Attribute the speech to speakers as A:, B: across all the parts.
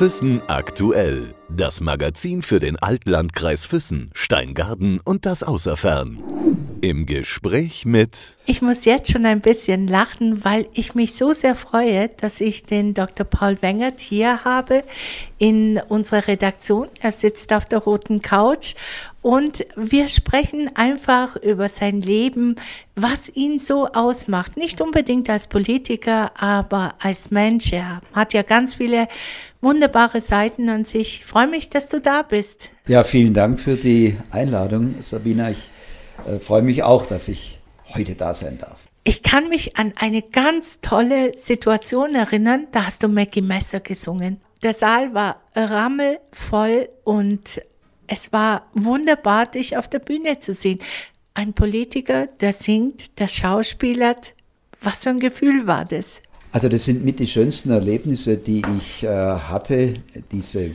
A: Füssen aktuell. Das Magazin für den Altlandkreis Füssen, Steingarten und das Außerfern. Im Gespräch mit.
B: Ich muss jetzt schon ein bisschen lachen, weil ich mich so sehr freue, dass ich den Dr. Paul Wengert hier habe in unserer Redaktion. Er sitzt auf der roten Couch und wir sprechen einfach über sein Leben, was ihn so ausmacht. Nicht unbedingt als Politiker, aber als Mensch. Er hat ja ganz viele wunderbare Seiten an sich. Ich freue mich, dass du da bist.
C: Ja, vielen Dank für die Einladung, Sabina. Ich äh, freue mich auch, dass ich heute da sein darf.
B: Ich kann mich an eine ganz tolle Situation erinnern, da hast du Maggie Messer gesungen. Der Saal war rammelvoll und es war wunderbar, dich auf der Bühne zu sehen. Ein Politiker, der singt, der schauspielert. Was für ein Gefühl war das?
C: Also das sind mit die schönsten Erlebnisse, die ich äh, hatte. Diese äh,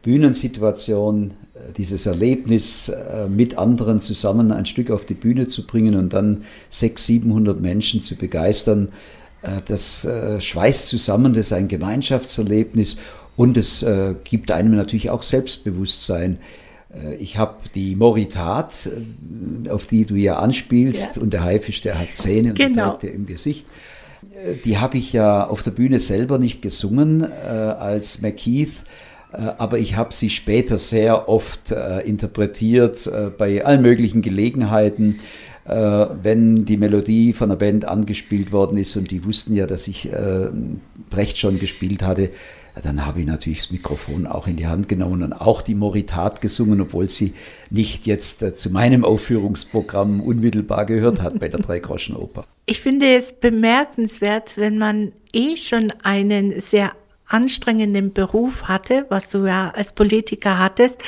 C: Bühnensituation, äh, dieses Erlebnis, äh, mit anderen zusammen ein Stück auf die Bühne zu bringen und dann 600, 700 Menschen zu begeistern. Das schweißt zusammen, das ist ein Gemeinschaftserlebnis und es gibt einem natürlich auch Selbstbewusstsein. Ich habe die Moritat, auf die du ja anspielst, ja. und der Haifisch, der hat Zähne und genau. trägt er im Gesicht die habe ich ja auf der Bühne selber nicht gesungen äh, als McKeith, äh, aber ich habe sie später sehr oft äh, interpretiert äh, bei allen möglichen Gelegenheiten, äh, wenn die Melodie von der Band angespielt worden ist und die wussten ja, dass ich äh, Brecht schon gespielt hatte dann habe ich natürlich das Mikrofon auch in die Hand genommen und auch die Moritat gesungen, obwohl sie nicht jetzt äh, zu meinem Aufführungsprogramm unmittelbar gehört hat bei der Dreigroschenoper.
B: Ich finde es bemerkenswert, wenn man eh schon einen sehr anstrengenden Beruf hatte, was du ja als Politiker hattest,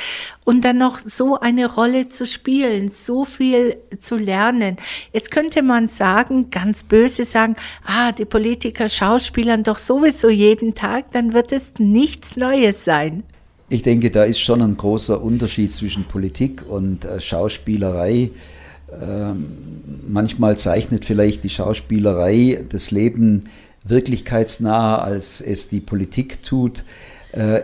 B: und dann noch so eine Rolle zu spielen, so viel zu lernen. Jetzt könnte man sagen, ganz böse sagen, ah, die Politiker schauspielern doch sowieso jeden Tag, dann wird es nichts Neues sein.
C: Ich denke, da ist schon ein großer Unterschied zwischen Politik und äh, Schauspielerei. Ähm, manchmal zeichnet vielleicht die Schauspielerei das Leben wirklichkeitsnaher, als es die Politik tut. Äh,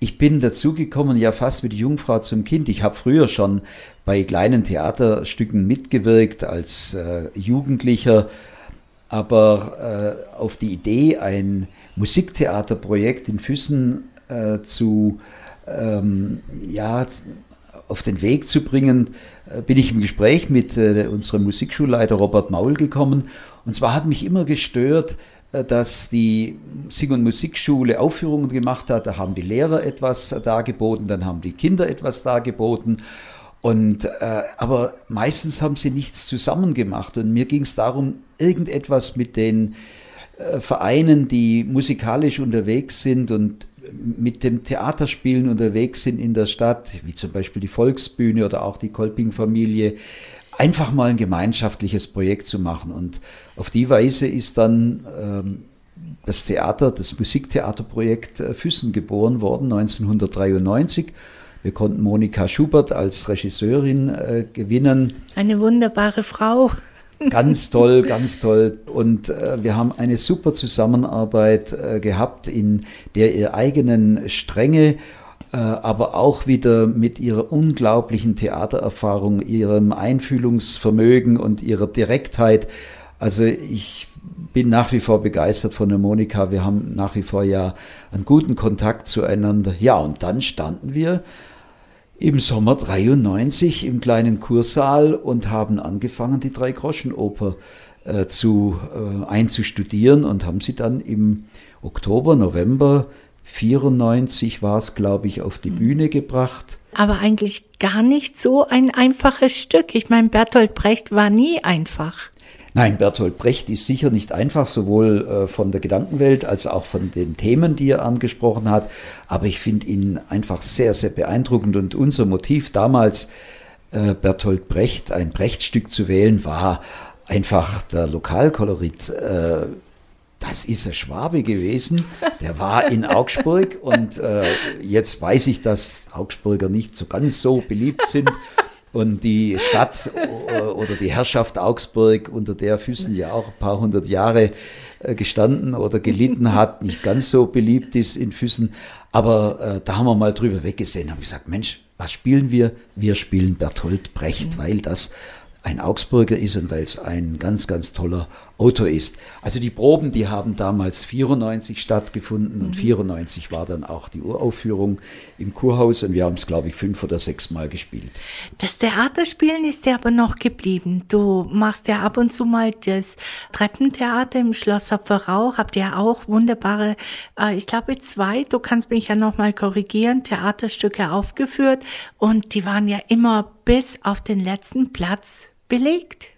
C: ich bin dazugekommen, ja fast wie die Jungfrau zum Kind. Ich habe früher schon bei kleinen Theaterstücken mitgewirkt als äh, Jugendlicher, aber äh, auf die Idee, ein Musiktheaterprojekt in Füssen zu, ähm, ja, auf den Weg zu bringen, bin ich im Gespräch mit unserem Musikschulleiter Robert Maul gekommen und zwar hat mich immer gestört, äh, dass die Sing- und Musikschule Aufführungen gemacht hat. Da haben die Lehrer etwas dargeboten, dann haben die Kinder etwas dargeboten. Und, äh, aber meistens haben sie nichts zusammen gemacht. Und mir ging es darum, irgendetwas mit den äh, Vereinen, die musikalisch unterwegs sind und mit dem Theaterspielen unterwegs sind in der Stadt, wie zum Beispiel die Volksbühne oder auch die Kolping-Familie, einfach mal ein gemeinschaftliches Projekt zu machen. Und auf die Weise ist dann ähm, das Theater, das Musiktheaterprojekt äh, Füssen geboren worden, 1993. Wir konnten Monika Schubert als Regisseurin äh, gewinnen.
B: Eine wunderbare Frau.
C: Ganz toll, ganz toll. Und äh, wir haben eine super Zusammenarbeit äh, gehabt, in der ihr eigenen Stränge äh, aber auch wieder mit ihrer unglaublichen Theatererfahrung, ihrem Einfühlungsvermögen und ihrer Direktheit. Also ich bin nach wie vor begeistert von der Monika. Wir haben nach wie vor ja einen guten Kontakt zueinander. Ja, und dann standen wir im Sommer 93 im kleinen Kursaal und haben angefangen, die Drei-Groschen-Oper äh, zu, äh, einzustudieren und haben sie dann im Oktober, November 94 war es, glaube ich, auf die hm. Bühne gebracht.
B: Aber eigentlich gar nicht so ein einfaches Stück. Ich meine, Bertolt Brecht war nie einfach.
C: Nein, Bertolt Brecht ist sicher nicht einfach, sowohl äh, von der Gedankenwelt als auch von den Themen, die er angesprochen hat. Aber ich finde ihn einfach sehr, sehr beeindruckend. Und unser Motiv damals, äh, Bertolt Brecht, ein Brechtstück zu wählen, war einfach der Lokalkolorit. Das ist ein Schwabe gewesen, der war in Augsburg und äh, jetzt weiß ich, dass Augsburger nicht so ganz so beliebt sind. Und die Stadt äh, oder die Herrschaft Augsburg, unter der Füssen ja auch ein paar hundert Jahre äh, gestanden oder gelitten hat, nicht ganz so beliebt ist in Füssen. Aber äh, da haben wir mal drüber weggesehen, haben gesagt, Mensch, was spielen wir? Wir spielen Bertolt Brecht, weil das ein Augsburger ist und weil es ein ganz, ganz toller Autor ist. Also die Proben, die haben damals 94 stattgefunden und 94 mhm. war dann auch die Uraufführung im Kurhaus und wir haben es, glaube ich, fünf oder sechs Mal gespielt.
B: Das Theaterspielen ist ja aber noch geblieben. Du machst ja ab und zu mal das Treppentheater im Schloss Hopferau. Habt ihr auch wunderbare, äh, ich glaube zwei, du kannst mich ja noch mal korrigieren, Theaterstücke aufgeführt und die waren ja immer bis auf den letzten Platz belegt.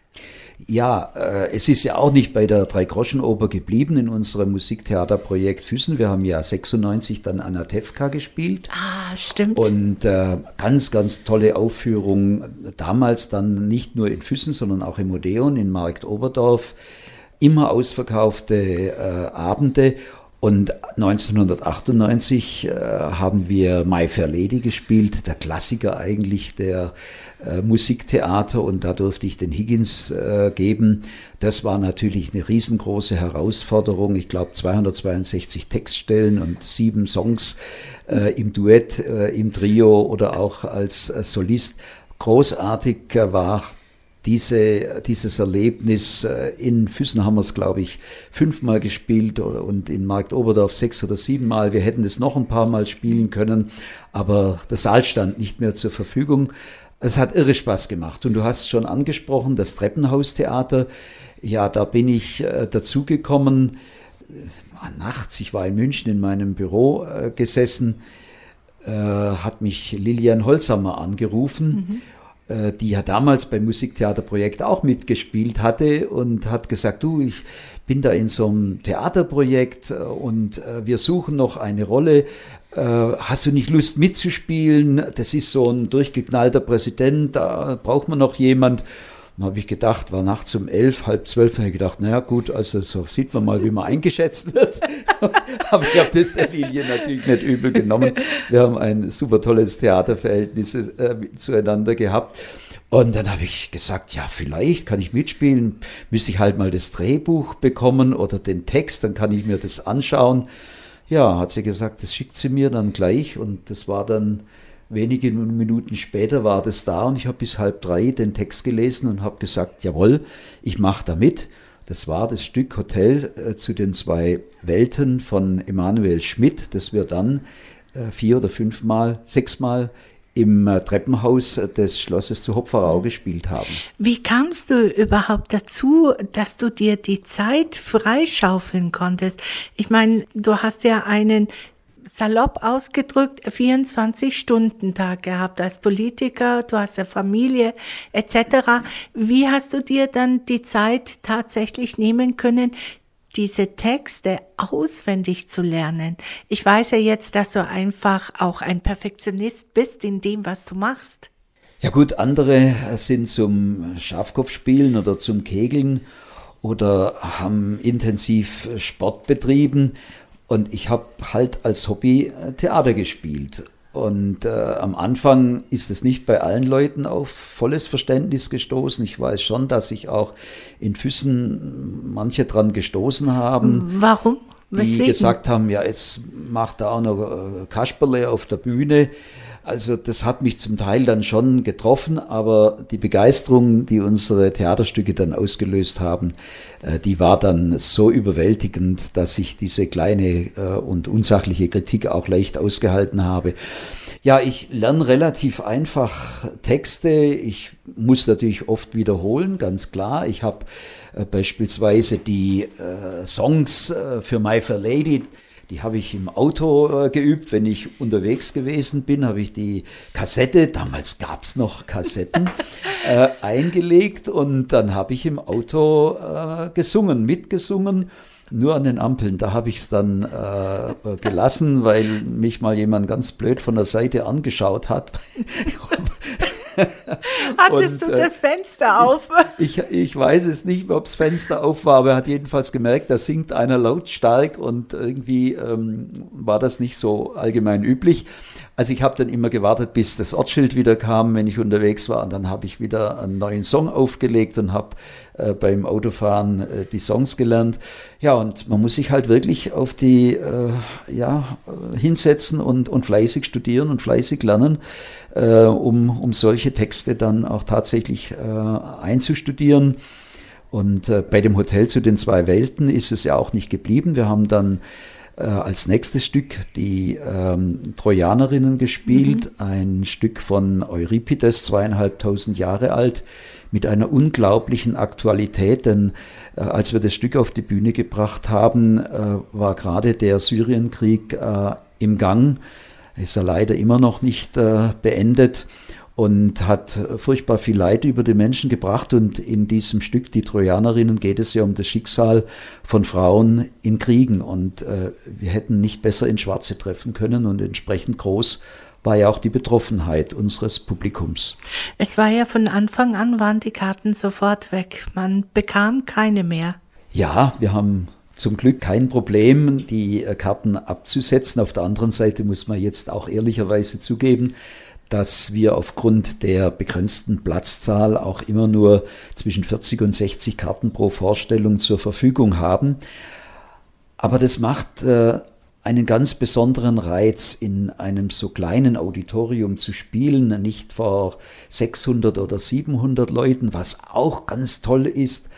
C: Ja, äh, es ist ja auch nicht bei der Drei-Groschen-Oper geblieben in unserem Musiktheaterprojekt Füssen. Wir haben ja 96 dann Anatevka gespielt.
B: Ah, stimmt.
C: Und äh, ganz, ganz tolle Aufführung. Damals dann nicht nur in Füssen, sondern auch im Odeon in Markt Oberdorf. Immer ausverkaufte äh, Abende. Und 1998 äh, haben wir My Fair Lady gespielt, der Klassiker eigentlich der äh, Musiktheater und da durfte ich den Higgins äh, geben. Das war natürlich eine riesengroße Herausforderung. Ich glaube 262 Textstellen und sieben Songs äh, im Duett, äh, im Trio oder auch als äh, Solist. Großartig war diese, dieses Erlebnis, äh, in Füssen haben wir es, glaube ich, fünfmal gespielt und in Markt Oberdorf sechs oder siebenmal. Wir hätten es noch ein paar Mal spielen können, aber der Saal stand nicht mehr zur Verfügung. Es hat irre Spaß gemacht. Und du hast schon angesprochen, das Treppenhaustheater. Ja, da bin ich äh, dazugekommen. Äh, nachts, ich war in München in meinem Büro äh, gesessen, äh, hat mich Lilian Holzhammer angerufen. Mhm die ja damals beim Musiktheaterprojekt auch mitgespielt hatte und hat gesagt, du, ich bin da in so einem Theaterprojekt und wir suchen noch eine Rolle äh, hast du nicht Lust mitzuspielen? Das ist so ein durchgeknallter Präsident, da braucht man noch jemand. Dann habe ich gedacht, war nachts um elf, halb zwölf, habe ich gedacht, naja gut, also so sieht man mal, wie man eingeschätzt wird. Aber ich habe das der Linie natürlich nicht übel genommen. Wir haben ein super tolles Theaterverhältnis äh, zueinander gehabt. Und dann habe ich gesagt, ja, vielleicht kann ich mitspielen, müsste ich halt mal das Drehbuch bekommen oder den Text, dann kann ich mir das anschauen. Ja, hat sie gesagt, das schickt sie mir dann gleich und das war dann wenige Minuten später war das da und ich habe bis halb drei den Text gelesen und habe gesagt, jawohl, ich mache da mit. Das war das Stück Hotel äh, zu den zwei Welten von Emanuel Schmidt, das wir dann äh, vier oder fünfmal, sechsmal im äh, Treppenhaus des Schlosses zu Hopferau gespielt haben.
B: Wie kamst du überhaupt dazu, dass du dir die Zeit freischaufeln konntest? Ich meine, du hast ja einen salopp ausgedrückt 24-Stunden-Tag gehabt als Politiker, du hast ja Familie etc. Wie hast du dir dann die Zeit tatsächlich nehmen können, diese Texte auswendig zu lernen. Ich weiß ja jetzt, dass du einfach auch ein Perfektionist bist in dem, was du machst.
C: Ja gut, andere sind zum Schafkopfspielen oder zum Kegeln oder haben intensiv Sport betrieben und ich habe halt als Hobby Theater gespielt. Und äh, am Anfang ist es nicht bei allen Leuten auf volles Verständnis gestoßen. Ich weiß schon, dass sich auch in Füssen manche dran gestoßen haben.
B: Warum?
C: Weswegen? Die gesagt haben, ja, jetzt macht er auch noch äh, Kasperle auf der Bühne. Also das hat mich zum Teil dann schon getroffen, aber die Begeisterung, die unsere Theaterstücke dann ausgelöst haben, äh, die war dann so überwältigend, dass ich diese kleine äh, und unsachliche Kritik auch leicht ausgehalten habe. Ja, ich lerne relativ einfach Texte. Ich muss natürlich oft wiederholen, ganz klar. Ich habe äh, beispielsweise die Songs für My Fair Lady die habe ich im Auto äh, geübt, wenn ich unterwegs gewesen bin, habe ich die Kassette, damals gab es noch Kassetten, äh, eingelegt und dann habe ich im Auto äh, gesungen, mitgesungen nur an den Ampeln. Da habe ich es dann äh, gelassen, weil mich mal jemand ganz blöd von der Seite angeschaut hat.
B: Hattest und, du das Fenster auf?
C: Ich, ich, ich weiß es nicht, ob das Fenster auf war, aber er hat jedenfalls gemerkt, da singt einer lautstark und irgendwie ähm, war das nicht so allgemein üblich. Also ich habe dann immer gewartet, bis das Ortsschild wieder kam, wenn ich unterwegs war. Und dann habe ich wieder einen neuen Song aufgelegt und habe äh, beim Autofahren äh, die Songs gelernt. Ja, und man muss sich halt wirklich auf die, äh, ja, hinsetzen und, und fleißig studieren und fleißig lernen, äh, um, um solche Texte dann auch tatsächlich äh, einzustudieren. Und äh, bei dem Hotel zu den zwei Welten ist es ja auch nicht geblieben. Wir haben dann als nächstes Stück die ähm, Trojanerinnen gespielt, mhm. ein Stück von Euripides, zweieinhalbtausend Jahre alt, mit einer unglaublichen Aktualität, denn äh, als wir das Stück auf die Bühne gebracht haben, äh, war gerade der Syrienkrieg äh, im Gang, ist er leider immer noch nicht äh, beendet und hat furchtbar viel Leid über die Menschen gebracht. Und in diesem Stück, die Trojanerinnen, geht es ja um das Schicksal von Frauen in Kriegen. Und äh, wir hätten nicht besser in Schwarze treffen können und entsprechend groß war ja auch die Betroffenheit unseres Publikums.
B: Es war ja von Anfang an, waren die Karten sofort weg. Man bekam keine mehr.
C: Ja, wir haben zum Glück kein Problem, die äh, Karten abzusetzen. Auf der anderen Seite muss man jetzt auch ehrlicherweise zugeben, dass wir aufgrund der begrenzten Platzzahl auch immer nur zwischen 40 und 60 Karten pro Vorstellung zur Verfügung haben. Aber das macht äh, einen ganz besonderen Reiz, in einem so kleinen Auditorium zu spielen, nicht vor 600 oder 700 Leuten, was auch ganz toll ist,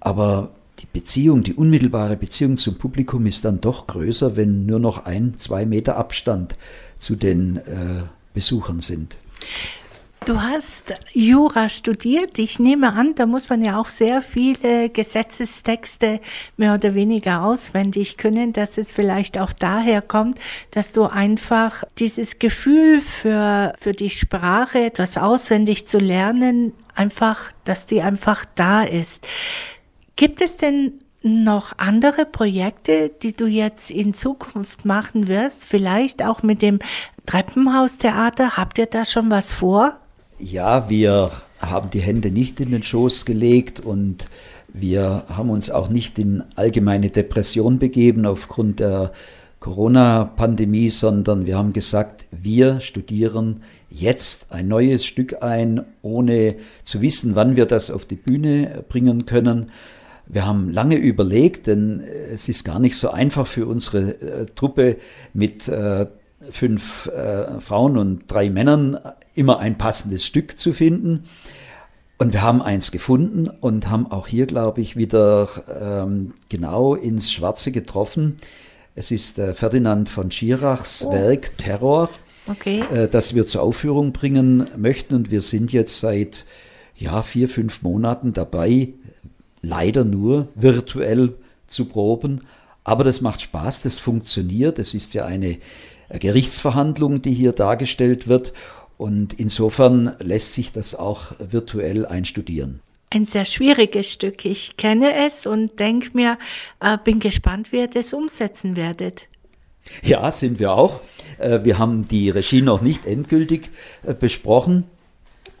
C: aber die Beziehung, die unmittelbare Beziehung zum Publikum ist dann doch größer, wenn nur noch ein, zwei Meter Abstand zu den äh, Besuchern sind.
B: Du hast Jura studiert. Ich nehme an, da muss man ja auch sehr viele Gesetzestexte mehr oder weniger auswendig können, dass es vielleicht auch daher kommt, dass du einfach dieses Gefühl für, für die Sprache, etwas auswendig zu lernen, einfach, dass die einfach da ist. Gibt es denn noch andere Projekte, die du jetzt in Zukunft machen wirst? Vielleicht auch mit dem Treppenhaustheater? Habt ihr da schon was vor?
C: Ja, wir haben die Hände nicht in den Schoß gelegt und wir haben uns auch nicht in allgemeine Depression begeben aufgrund der Corona-Pandemie, sondern wir haben gesagt, wir studieren jetzt ein neues Stück ein, ohne zu wissen, wann wir das auf die Bühne bringen können. Wir haben lange überlegt, denn äh, es ist gar nicht so einfach für unsere äh, Truppe mit äh, fünf äh, Frauen und drei Männern immer ein passendes Stück zu finden. Und wir haben eins gefunden und haben auch hier, glaube ich, wieder ähm, genau ins Schwarze getroffen. Es ist äh, Ferdinand von Schirachs oh. Werk Terror, okay. äh, das wir zur Aufführung bringen möchten. Und wir sind jetzt seit ja, vier, fünf Monaten dabei, leider nur virtuell zu proben. Aber das macht Spaß, das funktioniert. Es ist ja eine Gerichtsverhandlung, die hier dargestellt wird. Und insofern lässt sich das auch virtuell einstudieren.
B: Ein sehr schwieriges Stück. Ich kenne es und denke mir, äh, bin gespannt, wie ihr das umsetzen werdet.
C: Ja, sind wir auch. Äh, wir haben die Regie noch nicht endgültig äh, besprochen.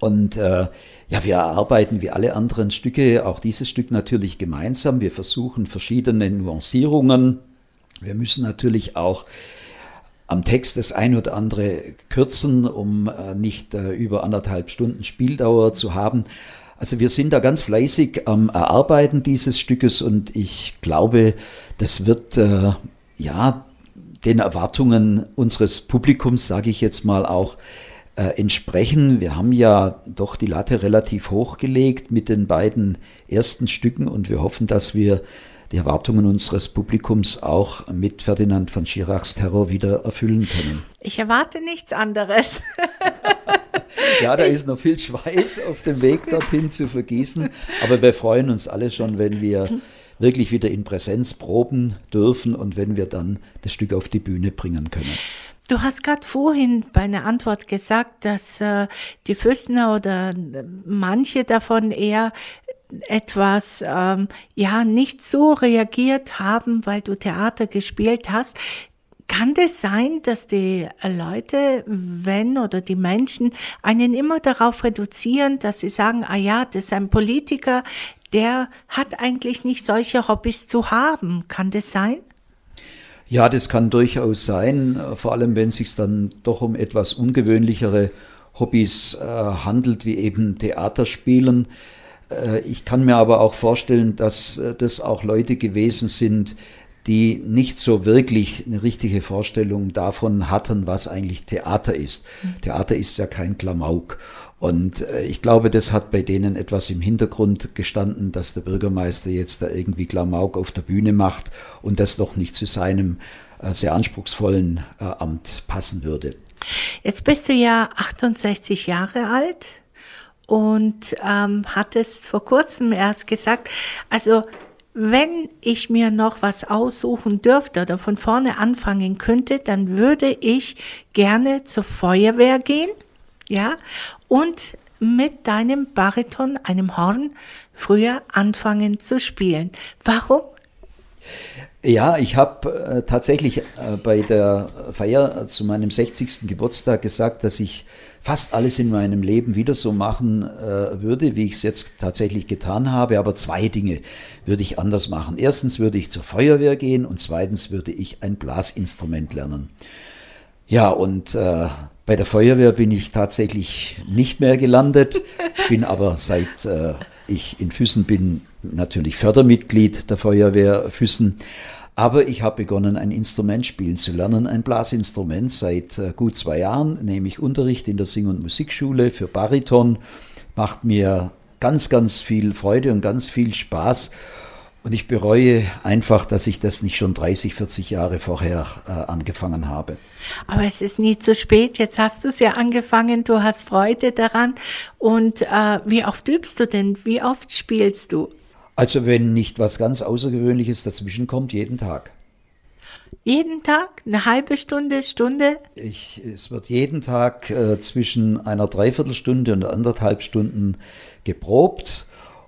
C: Und äh, ja, wir erarbeiten wie alle anderen Stücke auch dieses Stück natürlich gemeinsam. Wir versuchen verschiedene Nuancierungen. Wir müssen natürlich auch am Text das ein oder andere kürzen, um äh, nicht äh, über anderthalb Stunden Spieldauer zu haben. Also wir sind da ganz fleißig am Erarbeiten dieses Stückes und ich glaube, das wird äh, ja den Erwartungen unseres Publikums, sage ich jetzt mal auch, äh, entsprechen. Wir haben ja doch die Latte relativ hoch gelegt mit den beiden ersten Stücken und wir hoffen, dass wir die Erwartungen unseres Publikums auch mit Ferdinand von Schirachs Terror wieder erfüllen können.
B: Ich erwarte nichts anderes.
C: ja, da ist noch viel Schweiß auf dem Weg dorthin zu vergießen, aber wir freuen uns alle schon, wenn wir wirklich wieder in Präsenz proben dürfen und wenn wir dann das Stück auf die Bühne bringen können.
B: Du hast gerade vorhin bei einer Antwort gesagt, dass äh, die Füßner oder äh, manche davon eher etwas ähm, ja nicht so reagiert haben, weil du Theater gespielt hast. Kann das sein, dass die Leute, wenn oder die Menschen einen immer darauf reduzieren, dass sie sagen, ah ja, das ist ein Politiker, der hat eigentlich nicht solche Hobbys zu haben. Kann das sein?
C: Ja, das kann durchaus sein, vor allem wenn es sich dann doch um etwas ungewöhnlichere Hobbys äh, handelt, wie eben Theaterspielen. Äh, ich kann mir aber auch vorstellen, dass äh, das auch Leute gewesen sind, die nicht so wirklich eine richtige Vorstellung davon hatten, was eigentlich Theater ist. Mhm. Theater ist ja kein Klamauk. Und äh, ich glaube, das hat bei denen etwas im Hintergrund gestanden, dass der Bürgermeister jetzt da irgendwie Klamauk auf der Bühne macht und das doch nicht zu seinem sehr anspruchsvollen Amt passen würde.
B: Jetzt bist du ja 68 Jahre alt und ähm, hattest vor kurzem erst gesagt, also wenn ich mir noch was aussuchen dürfte oder von vorne anfangen könnte, dann würde ich gerne zur Feuerwehr gehen ja, und mit deinem Bariton, einem Horn, früher anfangen zu spielen. Warum?
C: Ja, ich habe äh, tatsächlich äh, bei der Feier zu meinem 60. Geburtstag gesagt, dass ich fast alles in meinem Leben wieder so machen äh, würde, wie ich es jetzt tatsächlich getan habe. Aber zwei Dinge würde ich anders machen. Erstens würde ich zur Feuerwehr gehen und zweitens würde ich ein Blasinstrument lernen. Ja, und äh, bei der Feuerwehr bin ich tatsächlich nicht mehr gelandet, bin aber seit äh, ich in Füssen bin natürlich Fördermitglied der Feuerwehr Füssen. Aber ich habe begonnen, ein Instrument spielen zu lernen, ein Blasinstrument. Seit äh, gut zwei Jahren nehme ich Unterricht in der Sing- und Musikschule für Bariton. Macht mir ganz, ganz viel Freude und ganz viel Spaß. Und ich bereue einfach, dass ich das nicht schon 30, 40 Jahre vorher äh, angefangen habe.
B: Aber es ist nie zu spät. Jetzt hast du es ja angefangen, du hast Freude daran. Und äh, wie oft übst du denn? Wie oft spielst du?
C: Also wenn nicht was ganz Außergewöhnliches dazwischen kommt, jeden Tag.
B: Jeden Tag? Eine halbe Stunde, Stunde?
C: Ich, es wird jeden Tag äh, zwischen einer Dreiviertelstunde und anderthalb Stunden geprobt.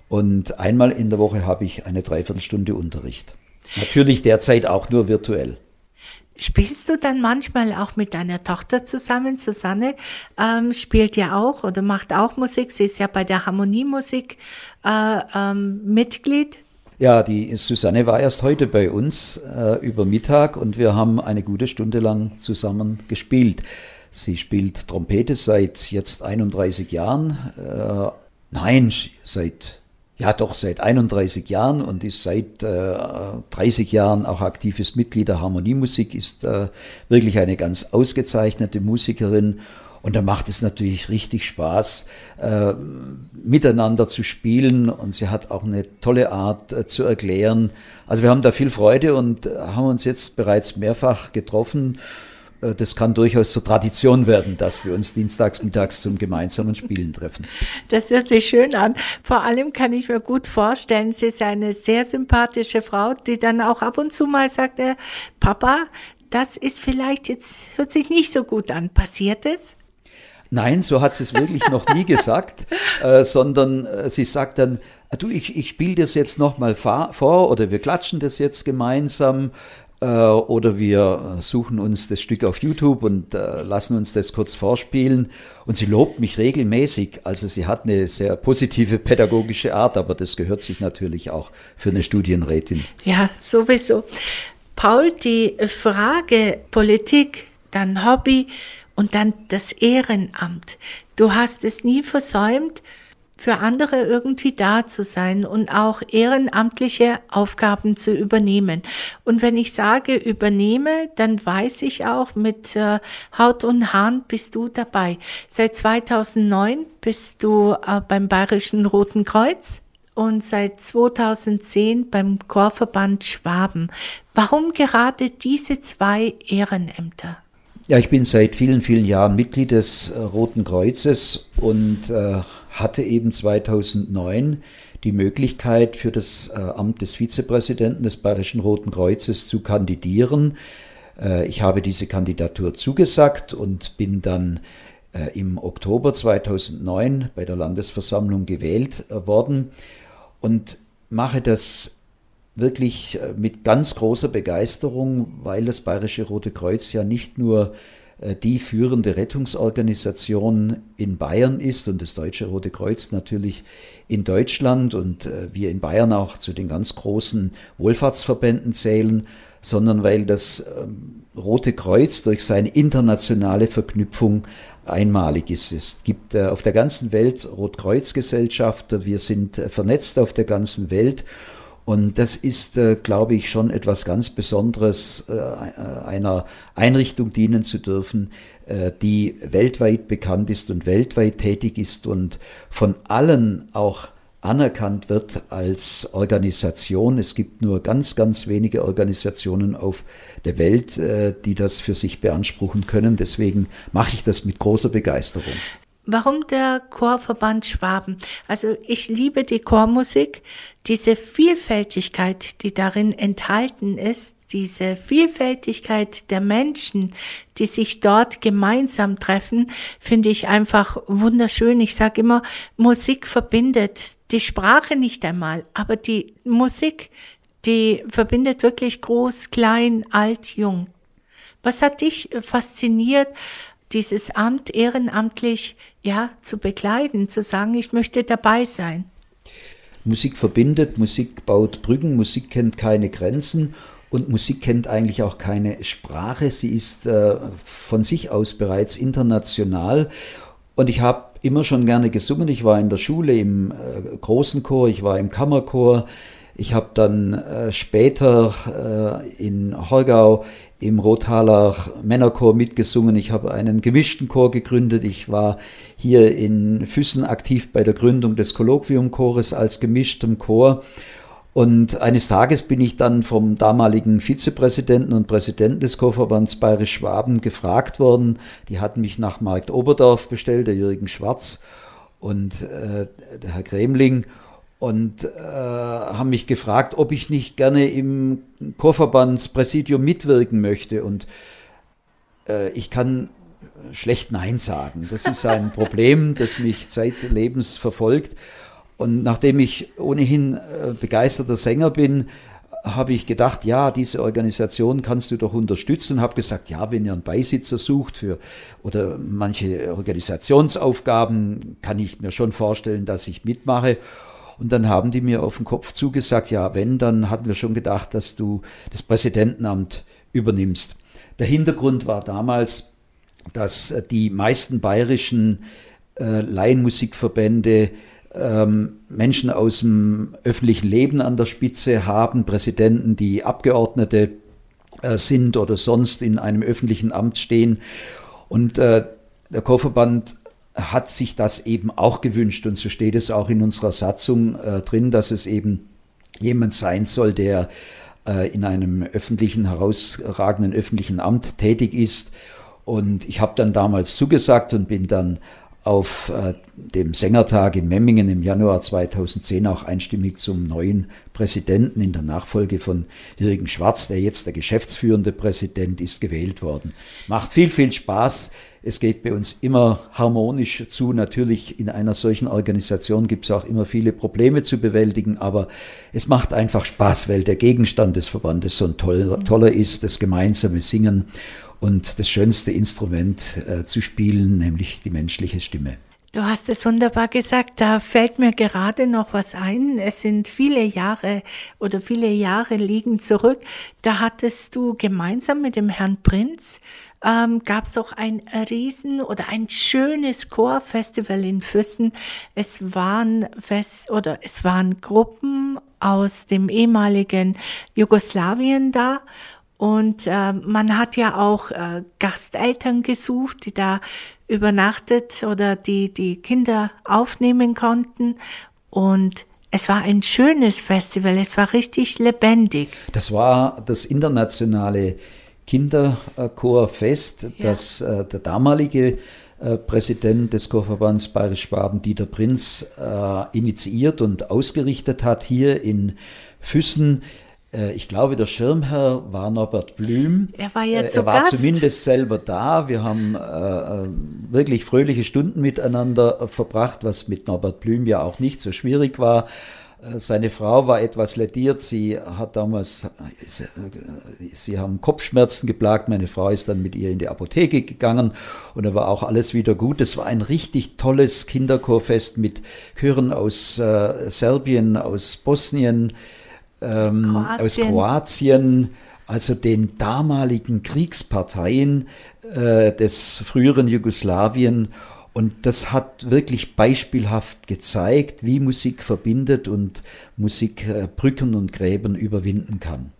C: Und einmal in der Woche habe ich eine Dreiviertelstunde Unterricht. Natürlich derzeit auch nur virtuell.
B: Spielst du dann manchmal auch mit deiner Tochter zusammen? Susanne ähm, spielt ja auch oder macht auch Musik. Sie ist ja bei der Harmoniemusik äh, ähm, Mitglied.
C: Ja, die Susanne war erst heute bei uns äh, über Mittag und wir haben eine gute Stunde lang zusammen gespielt. Sie spielt Trompete seit jetzt 31 Jahren. Äh, nein, seit ja doch seit 31 Jahren und ist seit äh, 30 Jahren auch aktives Mitglied der Harmoniemusik, ist äh, wirklich eine ganz ausgezeichnete Musikerin. Und da macht es natürlich richtig Spaß, äh, miteinander zu spielen. Und sie hat auch eine tolle Art äh, zu erklären. Also wir haben da viel Freude und äh, haben uns jetzt bereits mehrfach getroffen das kann durchaus zur Tradition werden, dass wir uns dienstags mittags zum gemeinsamen Spielen treffen.
B: Das hört sich schön an. Vor allem kann ich mir gut vorstellen, sie ist eine sehr sympathische Frau, die dann auch ab und zu mal sagt, äh, Papa, das ist vielleicht jetzt, hört sich nicht so gut an. Passiert es?
C: Nein, so hat sie es wirklich noch nie gesagt, äh, sondern äh, sie sagt dann, ah, du, ich, ich spiele das jetzt nochmal vor oder wir klatschen das jetzt gemeinsam äh, oder wir suchen uns das Stück auf YouTube und äh, lassen uns das kurz vorspielen. Und sie lobt mich regelmäßig. Also sie hat eine sehr positive pädagogische Art, aber das gehört sich natürlich auch für eine Studienrätin.
B: Ja, sowieso. Paul, die Frage Politik, dann Hobby und dann das Ehrenamt. Du hast es nie versäumt, für andere irgendwie da zu sein und auch ehrenamtliche Aufgaben zu übernehmen. Und wenn ich sage übernehme, dann weiß ich auch, mit äh, Haut und Haaren bist du dabei. Seit 2009 bist du äh, beim Bayerischen Roten Kreuz und seit 2010 beim Chorverband Schwaben. Warum gerade diese zwei Ehrenämter?
C: Ja, ich bin seit vielen, vielen Jahren Mitglied des äh, Roten Kreuzes und äh, hatte eben 2009 die Möglichkeit für das äh, Amt des Vizepräsidenten des Bayerischen Roten Kreuzes zu kandidieren. Äh, ich habe diese Kandidatur zugesagt und bin dann äh, im Oktober 2009 bei der Landesversammlung gewählt worden und mache das wirklich mit ganz großer Begeisterung, weil das Bayerische Rote Kreuz ja nicht nur die führende Rettungsorganisation in Bayern ist und das Deutsche Rote Kreuz natürlich in Deutschland und äh, wir in Bayern auch zu den ganz großen Wohlfahrtsverbänden zählen, sondern weil das ähm, Rote Kreuz durch seine internationale Verknüpfung einmalig ist. Es gibt äh, auf der ganzen Welt Rotkreuzgesellschaften, wir sind äh, vernetzt auf der ganzen Welt und das ist, äh, glaube ich, schon etwas ganz Besonderes, einer Einrichtung dienen zu dürfen, die weltweit bekannt ist und weltweit tätig ist und von allen auch anerkannt wird als Organisation. Es gibt nur ganz, ganz wenige Organisationen auf der Welt, äh, die das für sich beanspruchen können. Deswegen mache ich das mit großer Begeisterung.
B: Warum der Chorverband Schwaben? Also ich liebe die Chormusik, diese Vielfältigkeit, die darin enthalten ist, diese Vielfältigkeit der Menschen, die sich dort gemeinsam treffen, finde ich einfach wunderschön. Ich sage immer, Musik verbindet die Sprache nicht einmal, aber die Musik, die verbindet wirklich groß, klein, alt, jung. Was hat dich fasziniert, dieses Amt ehrenamtlich ja zu bekleiden, zu sagen, ich möchte dabei sein?
C: Musik verbindet, Musik baut Brücken, Musik kennt keine Grenzen und Musik kennt eigentlich auch keine Sprache. Sie ist äh, von sich aus bereits international. Und ich habe immer schon gerne gesungen. Ich war in der Schule im äh, großen Chor, ich war im Kammerchor. Ich habe dann äh, später äh, in Horgau im Rothaler Männerchor mitgesungen. Ich habe einen gemischten Chor gegründet. Ich war hier in Füssen aktiv bei der Gründung des Kolloquiumchores als gemischtem Chor. Und eines Tages bin ich dann vom damaligen Vizepräsidenten und Präsidenten des Chorverbands Bayerisch Schwaben gefragt worden. Die hatten mich nach Markt Oberdorf bestellt, der Jürgen Schwarz und äh, der Herr Gremling und äh, haben mich gefragt, ob ich nicht gerne im Chorverbandspräsidium mitwirken möchte. Und äh, ich kann schlecht Nein sagen. Das ist ein Problem, das mich zeitlebens verfolgt. Und nachdem ich ohnehin äh, begeisterter Sänger bin, habe ich gedacht, ja, diese Organisation kannst du doch unterstützen. Habe gesagt, ja, wenn ihr einen Beisitzer sucht für oder manche Organisationsaufgaben, kann ich mir schon vorstellen, dass ich mitmache. Und dann haben die mir auf den Kopf zugesagt, ja, wenn, dann hatten wir schon gedacht, dass du das Präsidentenamt übernimmst. Der Hintergrund war damals, dass äh, die meisten bayerischen äh, Laienmusikverbände ähm, Menschen aus dem öffentlichen Leben an der Spitze haben, Präsidenten, die Abgeordnete äh, sind oder sonst in einem öffentlichen Amt stehen. Und äh, der Chorverband hat sich das eben auch gewünscht und so steht es auch in unserer Satzung äh, drin, dass es eben jemand sein soll, der äh, in einem öffentlichen, herausragenden öffentlichen Amt tätig ist. Und ich habe dann damals zugesagt und bin dann auf äh, dem Sängertag in Memmingen im Januar 2010 auch einstimmig zum neuen Präsidenten in der Nachfolge von Jürgen Schwarz, der jetzt der geschäftsführende Präsident ist, gewählt worden. Macht viel, viel Spaß. Es geht bei uns immer harmonisch zu. Natürlich in einer solchen Organisation gibt es auch immer viele Probleme zu bewältigen, aber es macht einfach Spaß, weil der Gegenstand des Verbandes so ein toller, toller ist, das gemeinsame Singen und das schönste Instrument äh, zu spielen, nämlich die menschliche Stimme.
B: Du hast es wunderbar gesagt, da fällt mir gerade noch was ein. Es sind viele Jahre oder viele Jahre liegen zurück. Da hattest du gemeinsam mit dem Herrn Prinz ähm, gab es doch ein riesen oder ein schönes Chorfestival in Füssen. Es waren Fest oder es waren Gruppen aus dem ehemaligen Jugoslawien da und äh, man hat ja auch äh, Gasteltern gesucht, die da übernachtet oder die die Kinder aufnehmen konnten. Und es war ein schönes Festival, es war richtig lebendig.
C: Das war das internationale Kinderchorfest, ja. das äh, der damalige äh, Präsident des Chorverbands Bayerisch Schwaben, Dieter Prinz, äh, initiiert und ausgerichtet hat hier in Füssen. Äh, ich glaube, der Schirmherr war Norbert Blüm.
B: Er war ja äh,
C: zu Er war
B: Gast.
C: zumindest selber da. Wir haben äh, wirklich fröhliche Stunden miteinander verbracht, was mit Norbert Blüm ja auch nicht so schwierig war. Seine Frau war etwas lediert. Sie hat damals, sie haben Kopfschmerzen geplagt. Meine Frau ist dann mit ihr in die Apotheke gegangen und da war auch alles wieder gut. Es war ein richtig tolles Kinderchorfest mit Chören aus äh, Serbien, aus Bosnien, ähm, aus Kroatien, also den damaligen Kriegsparteien äh, des früheren Jugoslawien. Und das hat wirklich beispielhaft gezeigt, wie Musik verbindet und Musik äh, Brücken und Gräben überwinden kann.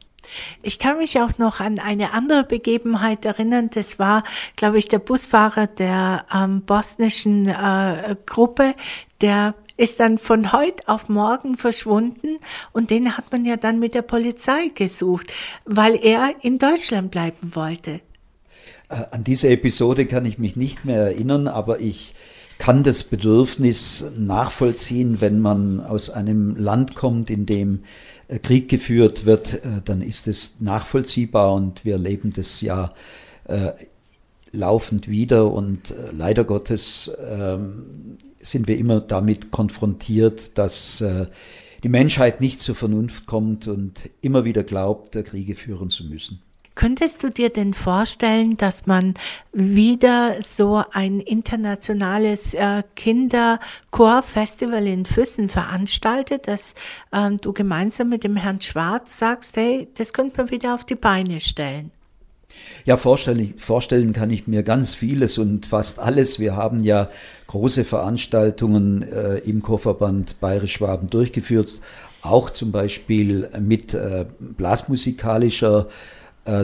B: Ich kann mich auch noch an eine andere Begebenheit erinnern. Das war, glaube ich, der Busfahrer der ähm, bosnischen äh, Gruppe, der ist dann von heute auf morgen verschwunden und den hat man ja dann mit der Polizei gesucht, weil er in Deutschland bleiben wollte.
C: Äh, an diese Episode kann ich mich nicht mehr erinnern, aber ich kann das Bedürfnis nachvollziehen, wenn man aus einem Land kommt, in dem äh, Krieg geführt wird, äh, dann ist es nachvollziehbar und wir erleben das ja äh, laufend wieder und leider Gottes ähm, sind wir immer damit konfrontiert, dass die Menschheit nicht zur Vernunft kommt und immer wieder glaubt, Kriege führen zu müssen.
B: Könntest du dir denn vorstellen, dass man wieder so ein internationales äh, Kinderchorfestival in Füssen veranstaltet, dass ähm, du gemeinsam mit dem Herrn Schwarz sagst, hey, das könnte man wieder auf die Beine stellen?
C: Ja, vorstellen, vorstellen kann ich mir ganz vieles und fast alles. Wir haben ja große Veranstaltungen äh, im Chorverband Bayerisch-Schwaben durchgeführt, auch zum Beispiel mit äh, blasmusikalischer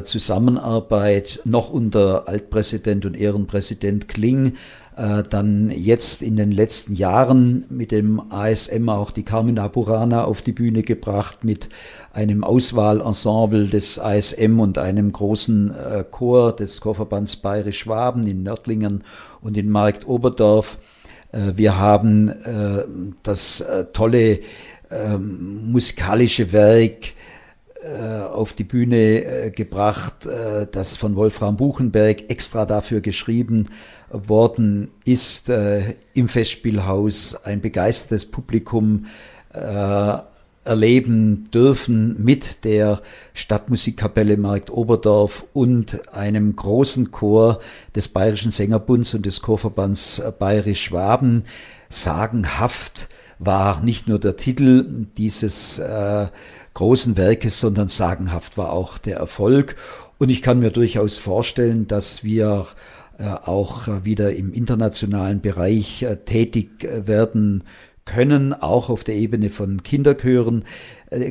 C: Zusammenarbeit noch unter Altpräsident und Ehrenpräsident Kling, äh, dann jetzt in den letzten Jahren mit dem ASM auch die Carmina Burana auf die Bühne gebracht mit einem Auswahlensemble des ASM und einem großen äh, Chor des Chorverbands Bayerisch Schwaben in Nördlingen und in Markt Oberdorf. Äh, wir haben äh, das äh, tolle ähm, musikalische Werk äh, auf die Bühne äh, gebracht, äh, das von Wolfram Buchenberg extra dafür geschrieben worden ist, im Festspielhaus ein begeistertes Publikum erleben dürfen mit der Stadtmusikkapelle Markt Oberdorf und einem großen Chor des Bayerischen Sängerbunds und des Chorverbands Bayerisch Schwaben. Sagenhaft war nicht nur der Titel dieses äh, großen Werkes, sondern sagenhaft war auch der Erfolg. Und ich kann mir durchaus vorstellen, dass wir äh, auch wieder im internationalen Bereich äh, tätig äh, werden können, auch auf der Ebene von Kinderchören.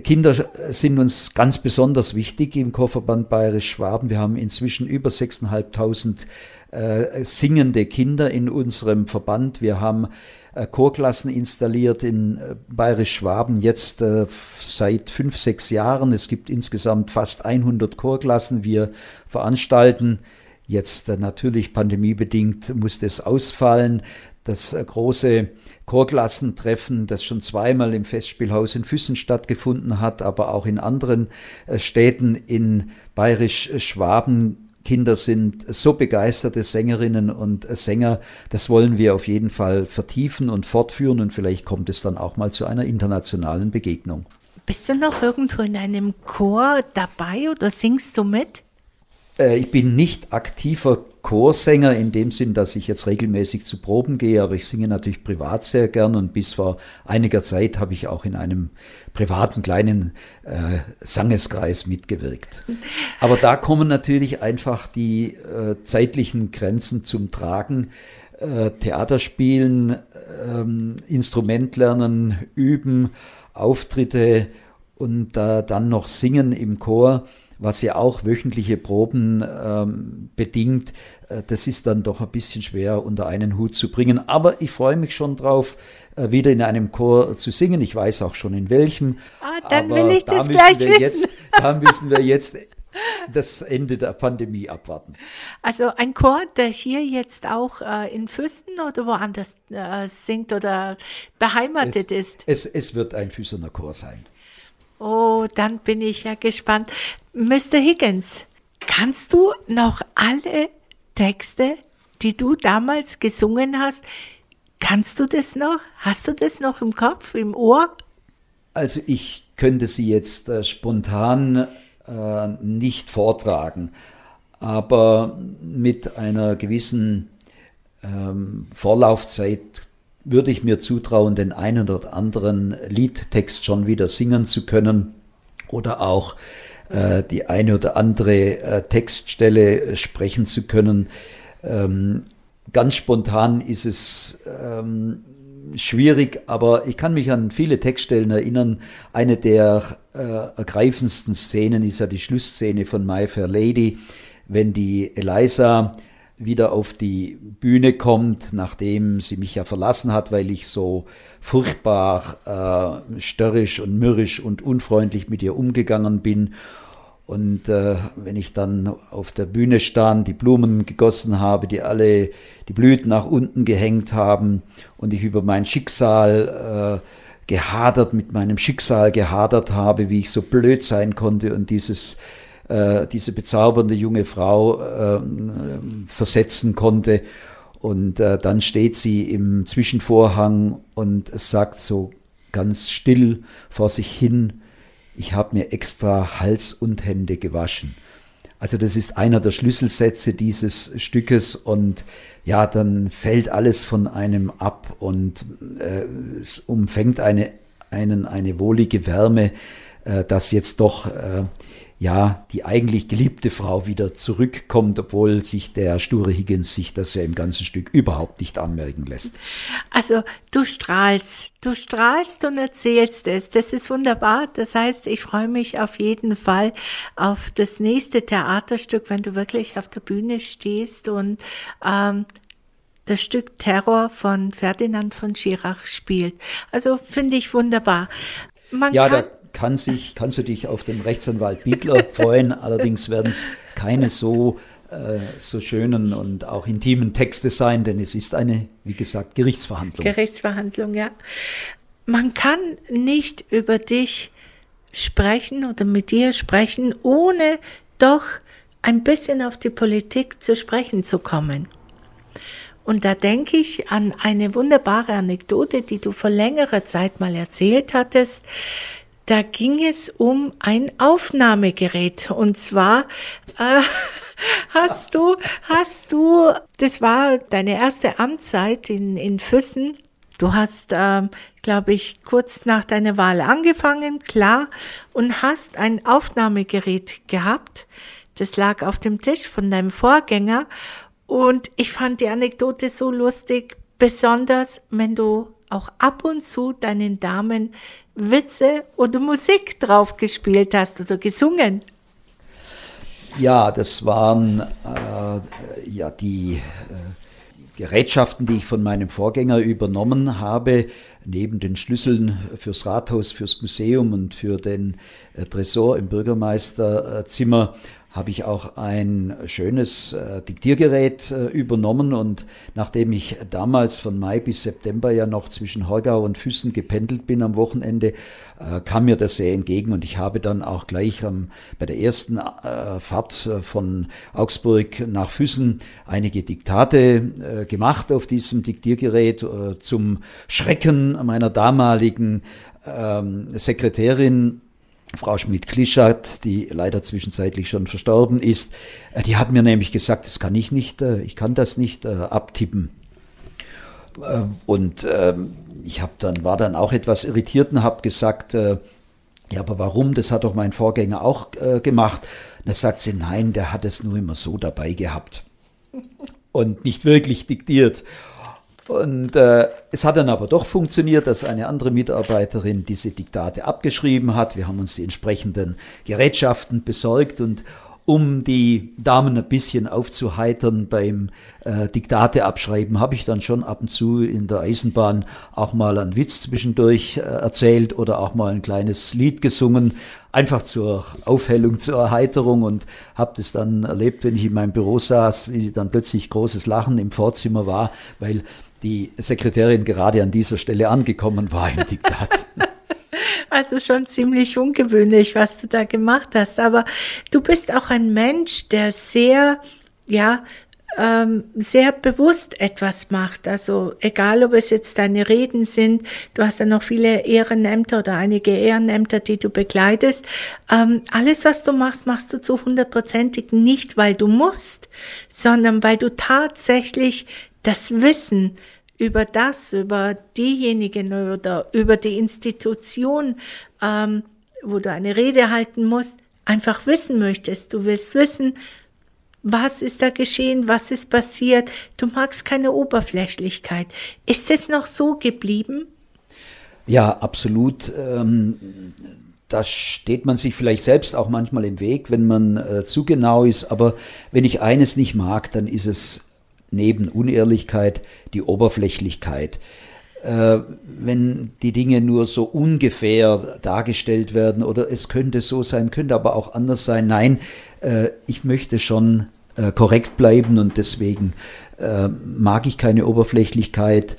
C: Kinder sind uns ganz besonders wichtig im Chorverband Bayerisch Schwaben. Wir haben inzwischen über 6.500 äh, singende Kinder in unserem Verband. Wir haben äh, Chorklassen installiert in äh, Bayerisch Schwaben jetzt äh, seit fünf, sechs Jahren. Es gibt insgesamt fast 100 Chorklassen. Wir veranstalten Jetzt natürlich pandemiebedingt musste es ausfallen. Das große Chorklassentreffen, das schon zweimal im Festspielhaus in Füssen stattgefunden hat, aber auch in anderen Städten in Bayerisch-Schwaben Kinder sind so begeisterte Sängerinnen und Sänger. Das wollen wir auf jeden Fall vertiefen und fortführen und vielleicht kommt es dann auch mal zu einer internationalen Begegnung.
B: Bist du noch irgendwo in einem Chor dabei oder singst du mit?
C: Äh, ich bin nicht aktiver Chorsänger in dem Sinn, dass ich jetzt regelmäßig zu Proben gehe, aber ich singe natürlich privat sehr gern und bis vor einiger Zeit habe ich auch in einem privaten kleinen äh, Sangeskreis mitgewirkt. Aber da kommen natürlich einfach die äh, zeitlichen Grenzen zum Tragen. Äh, Theater spielen, ähm, Instrument lernen, üben, Auftritte und dann noch singen im Chor was ja auch wöchentliche Proben ähm, bedingt. Äh, das ist dann doch ein bisschen schwer unter einen Hut zu bringen. Aber ich freue mich schon drauf, äh, wieder in einem Chor zu singen. Ich weiß auch schon in welchem.
B: Ah, dann Aber will ich das da gleich wissen.
C: Jetzt, da müssen wir jetzt das Ende der Pandemie abwarten.
B: Also ein Chor, der hier jetzt auch äh, in Füssen oder woanders äh, singt oder beheimatet
C: es,
B: ist.
C: Es, es wird ein Füssener Chor sein.
B: Oh, dann bin ich ja gespannt. Mr. Higgins, kannst du noch alle Texte, die du damals gesungen hast, kannst du das noch? Hast du das noch im Kopf, im Ohr?
C: Also ich könnte sie jetzt äh, spontan äh, nicht vortragen, aber mit einer gewissen ähm, Vorlaufzeit würde ich mir zutrauen, den einen oder anderen Liedtext schon wieder singen zu können oder auch äh, die eine oder andere äh, Textstelle sprechen zu können. Ähm, ganz spontan ist es ähm, schwierig, aber ich kann mich an viele Textstellen erinnern. Eine der äh, ergreifendsten Szenen ist ja die Schlussszene von My Fair Lady, wenn die Eliza wieder auf die Bühne kommt, nachdem sie mich ja verlassen hat, weil ich so furchtbar äh, störrisch und mürrisch und unfreundlich mit ihr umgegangen bin. Und äh, wenn ich dann auf der Bühne stand, die Blumen gegossen habe, die alle die Blüten nach unten gehängt haben und ich über mein Schicksal äh, gehadert, mit meinem Schicksal gehadert habe, wie ich so blöd sein konnte und dieses äh, diese bezaubernde junge Frau äh, versetzen konnte. Und äh, dann steht sie im Zwischenvorhang und sagt so ganz still vor sich hin, ich habe mir extra Hals und Hände gewaschen. Also das ist einer der Schlüsselsätze dieses Stückes und ja, dann fällt alles von einem ab und äh, es umfängt eine, einen eine wohlige Wärme, äh, dass jetzt doch äh, ja, die eigentlich geliebte Frau wieder zurückkommt, obwohl sich der sture Higgins sich das ja im ganzen Stück überhaupt nicht anmerken lässt.
B: Also du strahlst, du strahlst und erzählst es. Das ist wunderbar. Das heißt, ich freue mich auf jeden Fall auf das nächste Theaterstück, wenn du wirklich auf der Bühne stehst und ähm, das Stück Terror von Ferdinand von Schirach spielt. Also finde ich wunderbar.
C: Man ja, kann, kann sich, kannst du dich auf den Rechtsanwalt Biegler freuen. Allerdings werden es keine so, äh, so schönen und auch intimen Texte sein, denn es ist eine, wie gesagt, Gerichtsverhandlung.
B: Gerichtsverhandlung, ja. Man kann nicht über dich sprechen oder mit dir sprechen, ohne doch ein bisschen auf die Politik zu sprechen zu kommen. Und da denke ich an eine wunderbare Anekdote, die du vor längerer Zeit mal erzählt hattest. Da ging es um ein Aufnahmegerät und zwar äh, hast du, hast du, das war deine erste Amtszeit in, in Füssen. Du hast, ähm, glaube ich, kurz nach deiner Wahl angefangen, klar, und hast ein Aufnahmegerät gehabt. Das lag auf dem Tisch von deinem Vorgänger. Und ich fand die Anekdote so lustig, besonders wenn du auch ab und zu deinen Damen Witze oder Musik drauf gespielt hast oder gesungen.
C: Ja, das waren äh, ja die äh, Gerätschaften, die ich von meinem Vorgänger übernommen habe, neben den Schlüsseln fürs Rathaus, fürs Museum und für den äh, Tresor im Bürgermeisterzimmer habe ich auch ein schönes äh, Diktiergerät äh, übernommen und nachdem ich damals von Mai bis September ja noch zwischen Horgau und Füssen gependelt bin am Wochenende, äh, kam mir das sehr entgegen und ich habe dann auch gleich ähm, bei der ersten äh, Fahrt äh, von Augsburg nach Füssen einige Diktate äh, gemacht auf diesem Diktiergerät zum Schrecken meiner damaligen ähm, Sekretärin Frau Schmidt-Klischat, die leider zwischenzeitlich schon verstorben ist, äh, die hat mir nämlich gesagt, das kann ich nicht, äh, ich kann das nicht äh, abtippen. Und ähm, ich habe dann war dann auch etwas irritiert und habe gesagt, ja, aber warum? Das hat doch mein Vorgänger auch gemacht. Da sagt sie, nein, der hat es nur immer so dabei gehabt und nicht wirklich diktiert. Und äh, es hat dann aber doch funktioniert, dass eine andere Mitarbeiterin diese Diktate abgeschrieben hat. Wir haben uns die entsprechenden Gerätschaften besorgt und um die Damen ein bisschen aufzuheitern beim äh, Diktate abschreiben, habe ich dann schon ab und zu in der Eisenbahn auch mal einen Witz zwischendurch äh, erzählt oder auch mal ein kleines Lied gesungen, einfach zur Aufhellung, zur Erheiterung und habe das dann erlebt, wenn ich in meinem Büro saß, wie dann plötzlich großes Lachen im Vorzimmer war, weil die Sekretärin gerade an dieser Stelle angekommen war im Diktat.
B: Also schon ziemlich ungewöhnlich, was du da gemacht hast. Aber du bist auch ein Mensch, der sehr, ja, ähm, sehr bewusst etwas macht. Also egal, ob es jetzt deine Reden sind, du hast ja noch viele Ehrenämter oder einige Ehrenämter, die du begleitest. Ähm, alles, was du machst, machst du zu hundertprozentig nicht, weil du musst, sondern weil du tatsächlich das Wissen über das, über diejenigen oder über die Institution, ähm, wo du eine Rede halten musst, einfach wissen möchtest. Du willst wissen, was ist da geschehen, was ist passiert. Du magst keine Oberflächlichkeit. Ist es noch so geblieben?
C: Ja, absolut. Ähm, da steht man sich vielleicht selbst auch manchmal im Weg, wenn man äh, zu genau ist. Aber wenn ich eines nicht mag, dann ist es neben Unehrlichkeit die Oberflächlichkeit. Äh, wenn die Dinge nur so ungefähr dargestellt werden oder es könnte so sein, könnte aber auch anders sein. Nein, äh, ich möchte schon äh, korrekt bleiben und deswegen äh, mag ich keine Oberflächlichkeit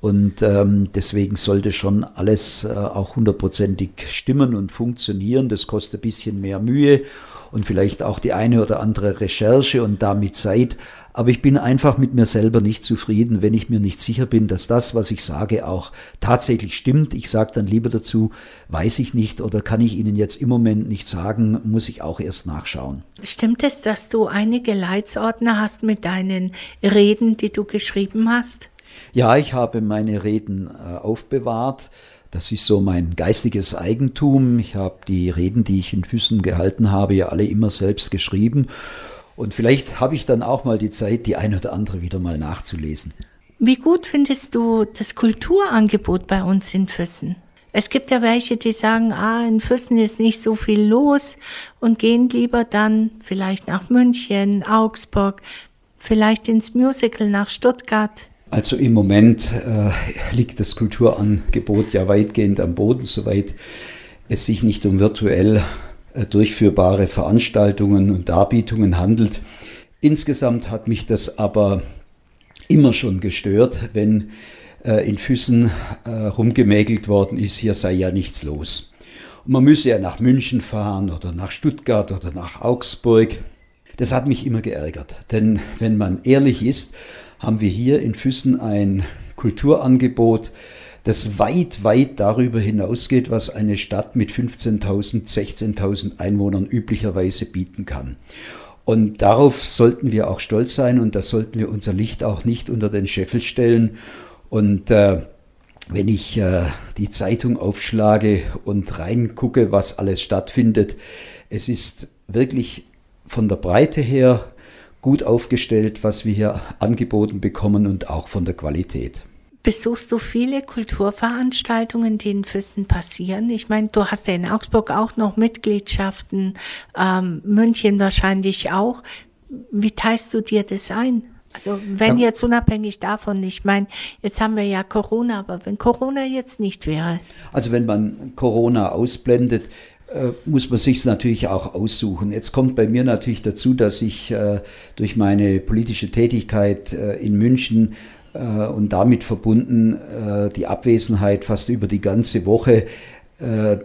C: und ähm, deswegen sollte schon alles äh, auch hundertprozentig stimmen und funktionieren. Das kostet ein bisschen mehr Mühe und vielleicht auch die eine oder andere Recherche und damit Zeit. Aber ich bin einfach mit mir selber nicht zufrieden, wenn ich mir nicht sicher bin, dass das, was ich sage, auch tatsächlich stimmt. Ich sage dann lieber dazu, weiß ich nicht oder kann ich Ihnen jetzt im Moment nicht sagen, muss ich auch erst nachschauen.
B: Stimmt es, dass du einige Leitsordner hast mit deinen Reden, die du geschrieben hast?
C: Ja, ich habe meine Reden äh, aufbewahrt. Das ist so mein geistiges Eigentum. Ich habe die Reden, die ich in Füssen gehalten habe, ja alle immer selbst geschrieben. Und vielleicht habe ich dann auch mal die Zeit, die ein oder andere wieder mal nachzulesen.
B: Wie gut findest du das Kulturangebot bei uns in Füssen? Es gibt ja welche, die sagen, ah, in Füssen ist nicht so viel los und gehen lieber dann vielleicht nach München, Augsburg, vielleicht ins Musical nach Stuttgart.
C: Also im Moment äh, liegt das Kulturangebot ja weitgehend am Boden, soweit es sich nicht um virtuell durchführbare Veranstaltungen und Darbietungen handelt. Insgesamt hat mich das aber immer schon gestört, wenn äh, in Füssen äh, rumgemägelt worden ist, hier sei ja nichts los. Und man müsse ja nach München fahren oder nach Stuttgart oder nach Augsburg. Das hat mich immer geärgert, denn wenn man ehrlich ist, haben wir hier in Füssen ein Kulturangebot, das weit, weit darüber hinausgeht, was eine Stadt mit 15.000, 16.000 Einwohnern üblicherweise bieten kann. Und darauf sollten wir auch stolz sein und da sollten wir unser Licht auch nicht unter den Scheffel stellen. Und äh, wenn ich äh, die Zeitung aufschlage und reingucke, was alles stattfindet, es ist wirklich von der Breite her gut aufgestellt, was wir hier angeboten bekommen und auch von der Qualität.
B: Besuchst du viele Kulturveranstaltungen, die in Füssen passieren? Ich meine, du hast ja in Augsburg auch noch Mitgliedschaften, ähm, München wahrscheinlich auch. Wie teilst du dir das ein? Also wenn ja. jetzt unabhängig davon, ich meine, jetzt haben wir ja Corona, aber wenn Corona jetzt nicht wäre.
C: Also wenn man Corona ausblendet, äh, muss man sich natürlich auch aussuchen. Jetzt kommt bei mir natürlich dazu, dass ich äh, durch meine politische Tätigkeit äh, in München und damit verbunden äh, die Abwesenheit fast über die ganze Woche äh,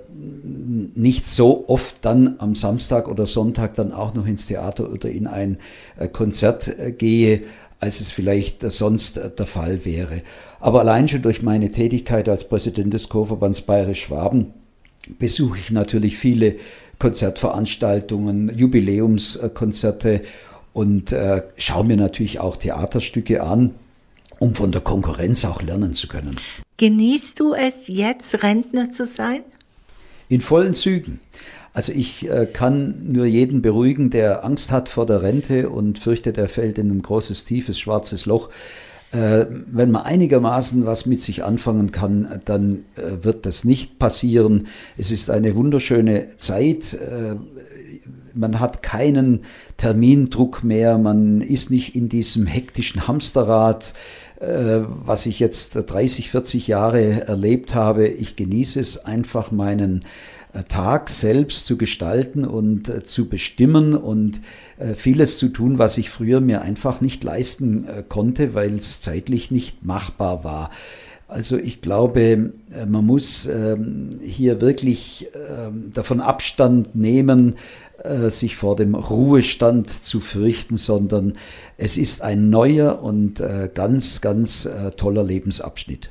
C: nicht so oft dann am Samstag oder Sonntag dann auch noch ins Theater oder in ein Konzert gehe, als es vielleicht sonst der Fall wäre. Aber allein schon durch meine Tätigkeit als Präsident des Chorverbands Bayerisch Schwaben besuche ich natürlich viele Konzertveranstaltungen, Jubiläumskonzerte und äh, schaue mir natürlich auch Theaterstücke an, um von der Konkurrenz auch lernen zu können.
B: Genießt du es jetzt, Rentner zu sein?
C: In vollen Zügen. Also ich äh, kann nur jeden beruhigen, der Angst hat vor der Rente und fürchtet, er fällt in ein großes, tiefes, schwarzes Loch. Äh, wenn man einigermaßen was mit sich anfangen kann, dann äh, wird das nicht passieren. Es ist eine wunderschöne Zeit. Äh, man hat keinen Termindruck mehr. Man ist nicht in diesem hektischen Hamsterrad, was ich jetzt 30, 40 Jahre erlebt habe. Ich genieße es einfach meinen Tag selbst zu gestalten und äh, zu bestimmen und äh, vieles zu tun, was ich früher mir einfach nicht leisten äh, konnte, weil es zeitlich nicht machbar war. Also ich glaube, man muss ähm, hier wirklich ähm, davon Abstand nehmen, sich vor dem Ruhestand zu fürchten, sondern es ist ein neuer und ganz, ganz toller Lebensabschnitt.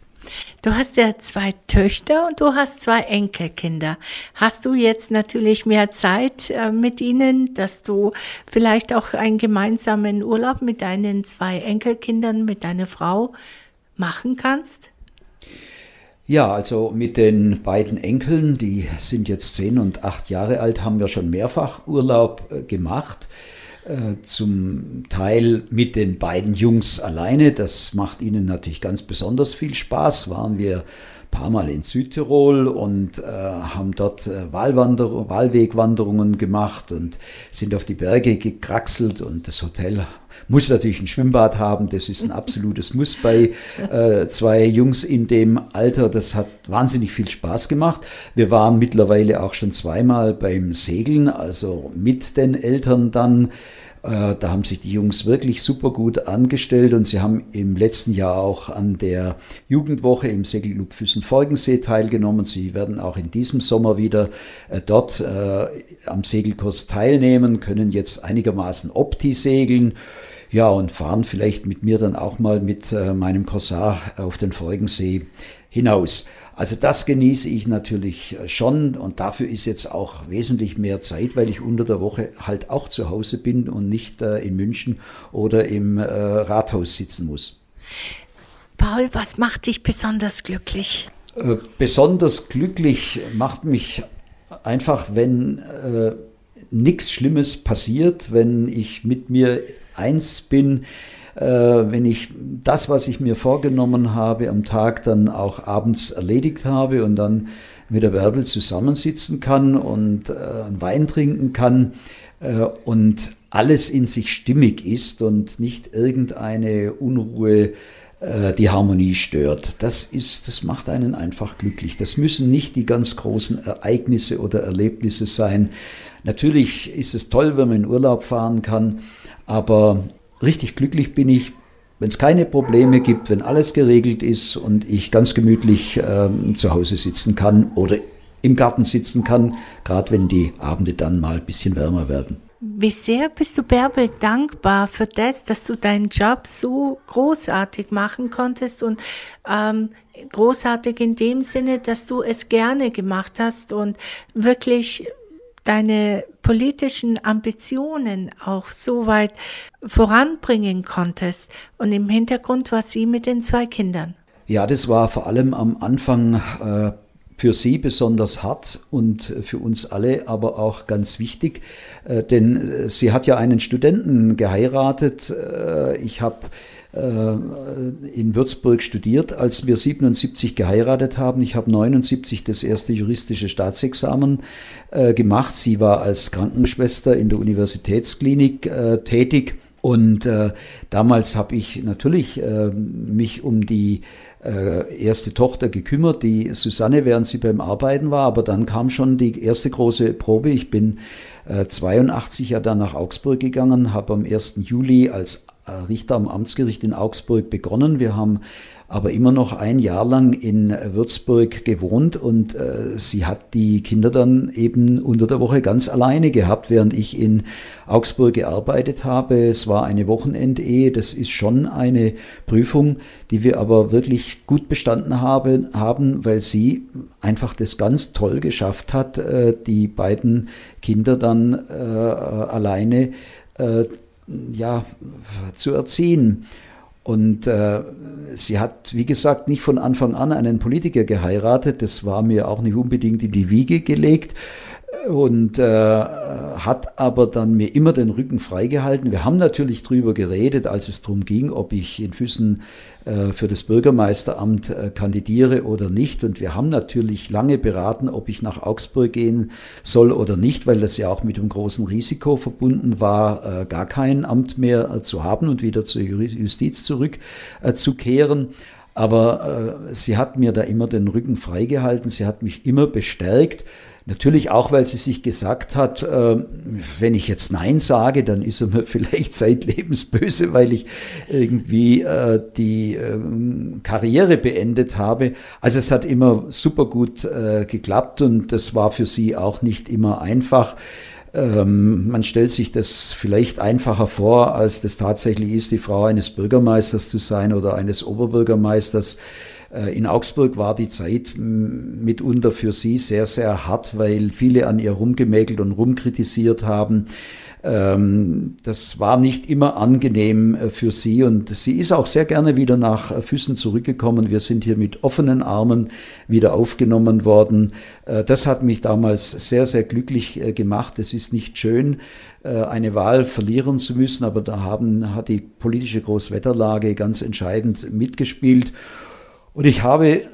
B: Du hast ja zwei Töchter und du hast zwei Enkelkinder. Hast du jetzt natürlich mehr Zeit äh, mit ihnen, dass du vielleicht auch einen gemeinsamen Urlaub mit deinen zwei Enkelkindern, mit deiner Frau machen kannst?
C: Ja, also mit den beiden Enkeln, die sind jetzt zehn und acht Jahre alt, haben wir schon mehrfach Urlaub äh, gemacht. Äh, zum Teil mit den beiden Jungs alleine. Das macht ihnen natürlich ganz besonders viel Spaß. Waren wir paar Mal in Südtirol und äh, haben dort äh, Wahlwander Wahlwegwanderungen gemacht und sind auf die Berge gekraxelt und das Hotel muss natürlich ein Schwimmbad haben. Das ist ein absolutes Muss bei äh, zwei Jungs in dem Alter. Das hat wahnsinnig viel Spaß gemacht. Wir waren mittlerweile auch schon zweimal beim Segeln, also mit den Eltern dann. Äh, da haben sich die Jungs wirklich super gut angestellt und sie haben im letzten Jahr auch an der Jugendwoche im Segelclub Füssen-Folgensee teilgenommen. Sie werden auch in diesem Sommer wieder äh, dort äh, am Segelkurs teilnehmen, können jetzt einigermaßen Opti segeln. Ja, und fahren vielleicht mit mir dann auch mal mit meinem Corsar auf den Folgensee hinaus. Also das genieße ich natürlich äh, schon und dafür ist jetzt auch wesentlich mehr Zeit, weil ich unter der Woche halt auch zu Hause bin und nicht äh, in München oder im äh, Rathaus sitzen muss.
B: Paul, was macht dich besonders glücklich?
C: Besonders glücklich macht mich einfach, wenn äh, nichts Schlimmes passiert, wenn ich mit mir eins bin, wenn ich das, was ich mir vorgenommen habe, am Tag dann auch abends erledigt habe und dann mit der Bärbel zusammensitzen kann und äh, einen Wein trinken kann äh, und alles in sich stimmig ist und nicht irgendeine Unruhe die Harmonie stört. Das ist, das macht einen einfach glücklich. Das müssen nicht die ganz großen Ereignisse oder Erlebnisse sein. Natürlich ist es toll, wenn man in Urlaub fahren kann, aber richtig glücklich bin ich, wenn es keine Probleme gibt, wenn alles geregelt ist und ich ganz gemütlich ähm, zu Hause sitzen kann oder im Garten sitzen kann, gerade wenn die Abende dann mal ein bisschen wärmer werden.
B: Wie sehr bist du Bärbel dankbar für das, dass du deinen Job so großartig machen konntest und ähm, großartig in dem Sinne, dass du es gerne gemacht hast und wirklich deine politischen Ambitionen auch so weit voranbringen konntest. Und im Hintergrund war sie mit den zwei Kindern.
C: Ja, das war vor allem am Anfang äh, für sie besonders hart und für uns alle aber auch ganz wichtig, äh, denn äh, sie hat ja einen Studenten geheiratet. Äh, ich habe in Würzburg studiert, als wir 77 geheiratet haben. Ich habe 79 das erste juristische Staatsexamen äh, gemacht. Sie war als Krankenschwester in der Universitätsklinik äh, tätig. Und äh, damals habe ich natürlich äh, mich um die äh, erste Tochter gekümmert, die Susanne, während sie beim Arbeiten war. Aber dann kam schon die erste große Probe. Ich bin 82 ja dann nach Augsburg gegangen, habe am 1. Juli als äh, Richter am Amtsgericht in Augsburg begonnen. Wir haben aber immer noch ein Jahr lang in Würzburg gewohnt und äh, sie hat die Kinder dann eben unter der Woche ganz alleine gehabt, während ich in Augsburg gearbeitet habe. Es war eine Wochenendehe, das ist schon eine Prüfung, die wir aber wirklich gut bestanden haben, haben weil sie einfach das ganz toll geschafft hat, äh, die beiden Kinder dann äh, alleine äh, ja, zu erziehen. Und äh, sie hat, wie gesagt, nicht von Anfang an einen Politiker geheiratet. Das war mir auch nicht unbedingt in die Wiege gelegt und äh, hat aber dann mir immer den Rücken freigehalten. Wir haben natürlich drüber geredet, als es darum ging, ob ich in Füssen äh, für das Bürgermeisteramt äh, kandidiere oder nicht. Und wir haben natürlich lange beraten, ob ich nach Augsburg gehen soll oder nicht, weil das ja auch mit einem großen Risiko verbunden war, äh, gar kein Amt mehr äh, zu haben und wieder zur Justiz zurückzukehren. Aber äh, sie hat mir da immer den Rücken freigehalten, sie hat mich immer bestärkt. Natürlich auch, weil sie sich gesagt hat, äh, wenn ich jetzt Nein sage, dann ist er mir vielleicht zeitlebens böse, weil ich irgendwie äh, die äh, Karriere beendet habe. Also es hat immer super gut äh, geklappt und das war für sie auch nicht immer einfach. Ähm, man stellt sich das vielleicht einfacher vor, als das tatsächlich ist, die Frau eines Bürgermeisters zu sein oder eines Oberbürgermeisters. Äh, in Augsburg war die Zeit mitunter für sie sehr, sehr hart, weil viele an ihr rumgemäkelt und rumkritisiert haben. Ähm, das war nicht immer angenehm äh, für sie und sie ist auch sehr gerne wieder nach äh, Füssen zurückgekommen. Wir sind hier mit offenen Armen wieder aufgenommen worden. Äh, das hat mich damals sehr, sehr glücklich gemacht. Es ist nicht schön, eine Wahl verlieren zu müssen, aber da haben, hat die politische Großwetterlage ganz entscheidend mitgespielt. Und ich habe äh,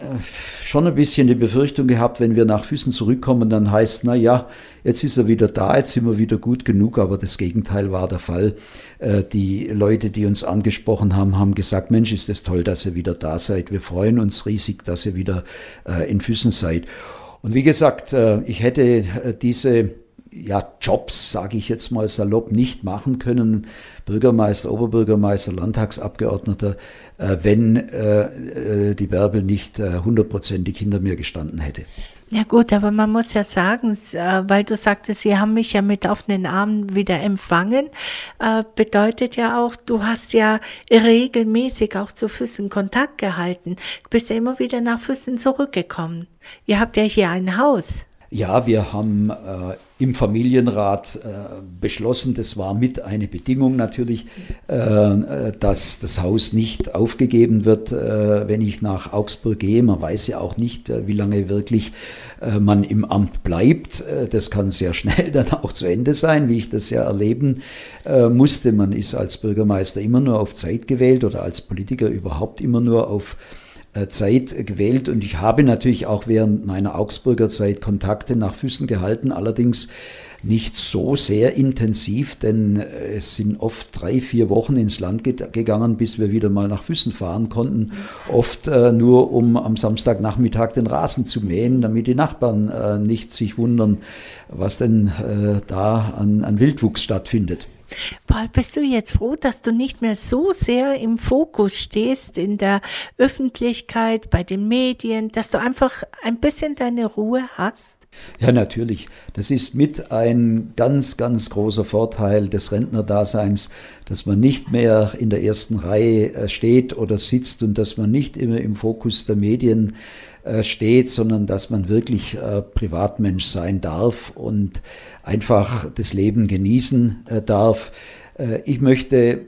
C: schon ein bisschen die Befürchtung gehabt, wenn wir nach Füßen zurückkommen, dann heißt, na ja, jetzt ist er wieder da, jetzt sind wir wieder gut genug, aber das Gegenteil war der Fall. Äh, die Leute, die uns angesprochen haben, haben gesagt, Mensch, ist es das toll, dass ihr wieder da seid. Wir freuen uns riesig, dass ihr wieder äh, in Füßen seid. Und wie gesagt, ich hätte diese ja, Jobs, sage ich jetzt mal salopp, nicht machen können, Bürgermeister, Oberbürgermeister, Landtagsabgeordneter, äh, wenn äh, äh die Bärbel nicht hundertprozentig äh, hinter mir gestanden hätte.
B: Ja gut, aber man muss ja sagen, äh, weil du sagtest, sie haben mich ja mit offenen Armen wieder empfangen, bedeutet ja auch, du hast ja regelmäßig auch zu Füssen Kontakt gehalten. Du bist ja immer wieder nach Füssen zurückgekommen. Ihr habt ja hier ein Haus.
C: Ja, wir haben im Familienrat äh, beschlossen, das war mit eine Bedingung natürlich, äh, äh, dass das Haus nicht aufgegeben wird, äh, wenn ich nach Augsburg gehe. Man weiß ja auch nicht, äh, wie lange wirklich man im Amt bleibt. das kann sehr schnell dann auch zu Ende sein, wie ich das ja erleben musste. Man ist als Bürgermeister immer nur auf Zeit gewählt oder als Politiker überhaupt immer nur auf äh, Zeit gewählt und ich habe natürlich auch während meiner Augsburger Zeit Kontakte nach Füssen gehalten, allerdings nicht so sehr intensiv, denn äh, es sind oft drei, vier Wochen ins Land gegangen, bis wir wieder mal nach Füssen fahren konnten. Oft äh, nur, um am Samstagnachmittag den Rasen zu mähen, damit die Nachbarn äh, nicht sich wundern, was denn äh, da an, an Wildwuchs stattfindet.
B: Paul, bist du jetzt froh, dass du nicht mehr so sehr im Fokus stehst in der Öffentlichkeit, bei den Medien, dass du einfach ein bisschen deine Ruhe hast?
C: Ja, natürlich. Das ist mit ein ganz, ganz großer Vorteil des Rentnerdaseins, dass man nicht mehr in der ersten Reihe äh, steht oder sitzt und dass man nicht immer im Fokus der Medien äh, steht, sondern dass man wirklich äh, Privatmensch sein darf und einfach das Leben genießen darf. Ich möchte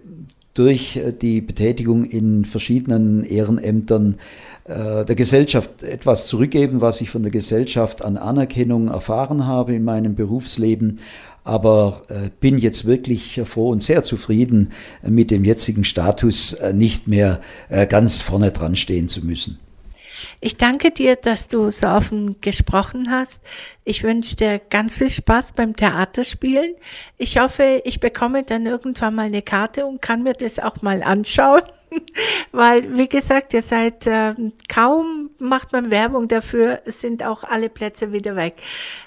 C: durch die Betätigung in verschiedenen Ehrenämtern äh, der Gesellschaft etwas zurückgeben, was ich von der Gesellschaft an Anerkennung erfahren habe in meinem Berufsleben. Aber äh, bin jetzt wirklich froh und sehr zufrieden mit dem jetzigen Status, äh, nicht mehr ganz vorne dran stehen zu müssen.
B: Ich danke dir, dass du so offen gesprochen hast. Ich wünsche dir ganz viel Spaß beim Theaterspielen. Ich hoffe, ich bekomme dann irgendwann mal eine Karte und kann mir das auch mal anschauen. Weil, wie gesagt, ihr seid äh, kaum macht man Werbung dafür, sind auch alle Plätze wieder weg.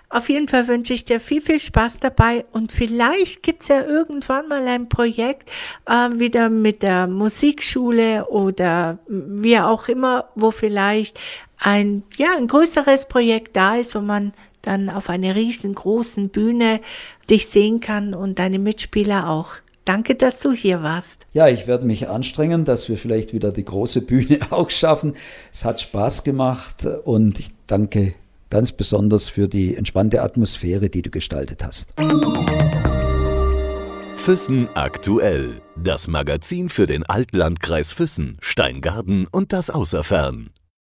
B: Auf jeden Fall wünsche ich dir viel, viel Spaß dabei und vielleicht gibt's ja irgendwann mal ein Projekt äh, wieder mit der Musikschule oder wie auch immer, wo vielleicht ein, ja, ein größeres Projekt da ist, wo man dann auf einer riesengroßen Bühne dich sehen kann und deine Mitspieler auch. Danke, dass du hier warst.
C: Ja, ich werde mich anstrengen, dass wir vielleicht wieder die große Bühne auch schaffen. Es hat Spaß gemacht und ich danke ganz besonders für die entspannte Atmosphäre, die du gestaltet hast.
A: Füssen aktuell. Das Magazin für den Altlandkreis Füssen, Steingarten und das Außerfern.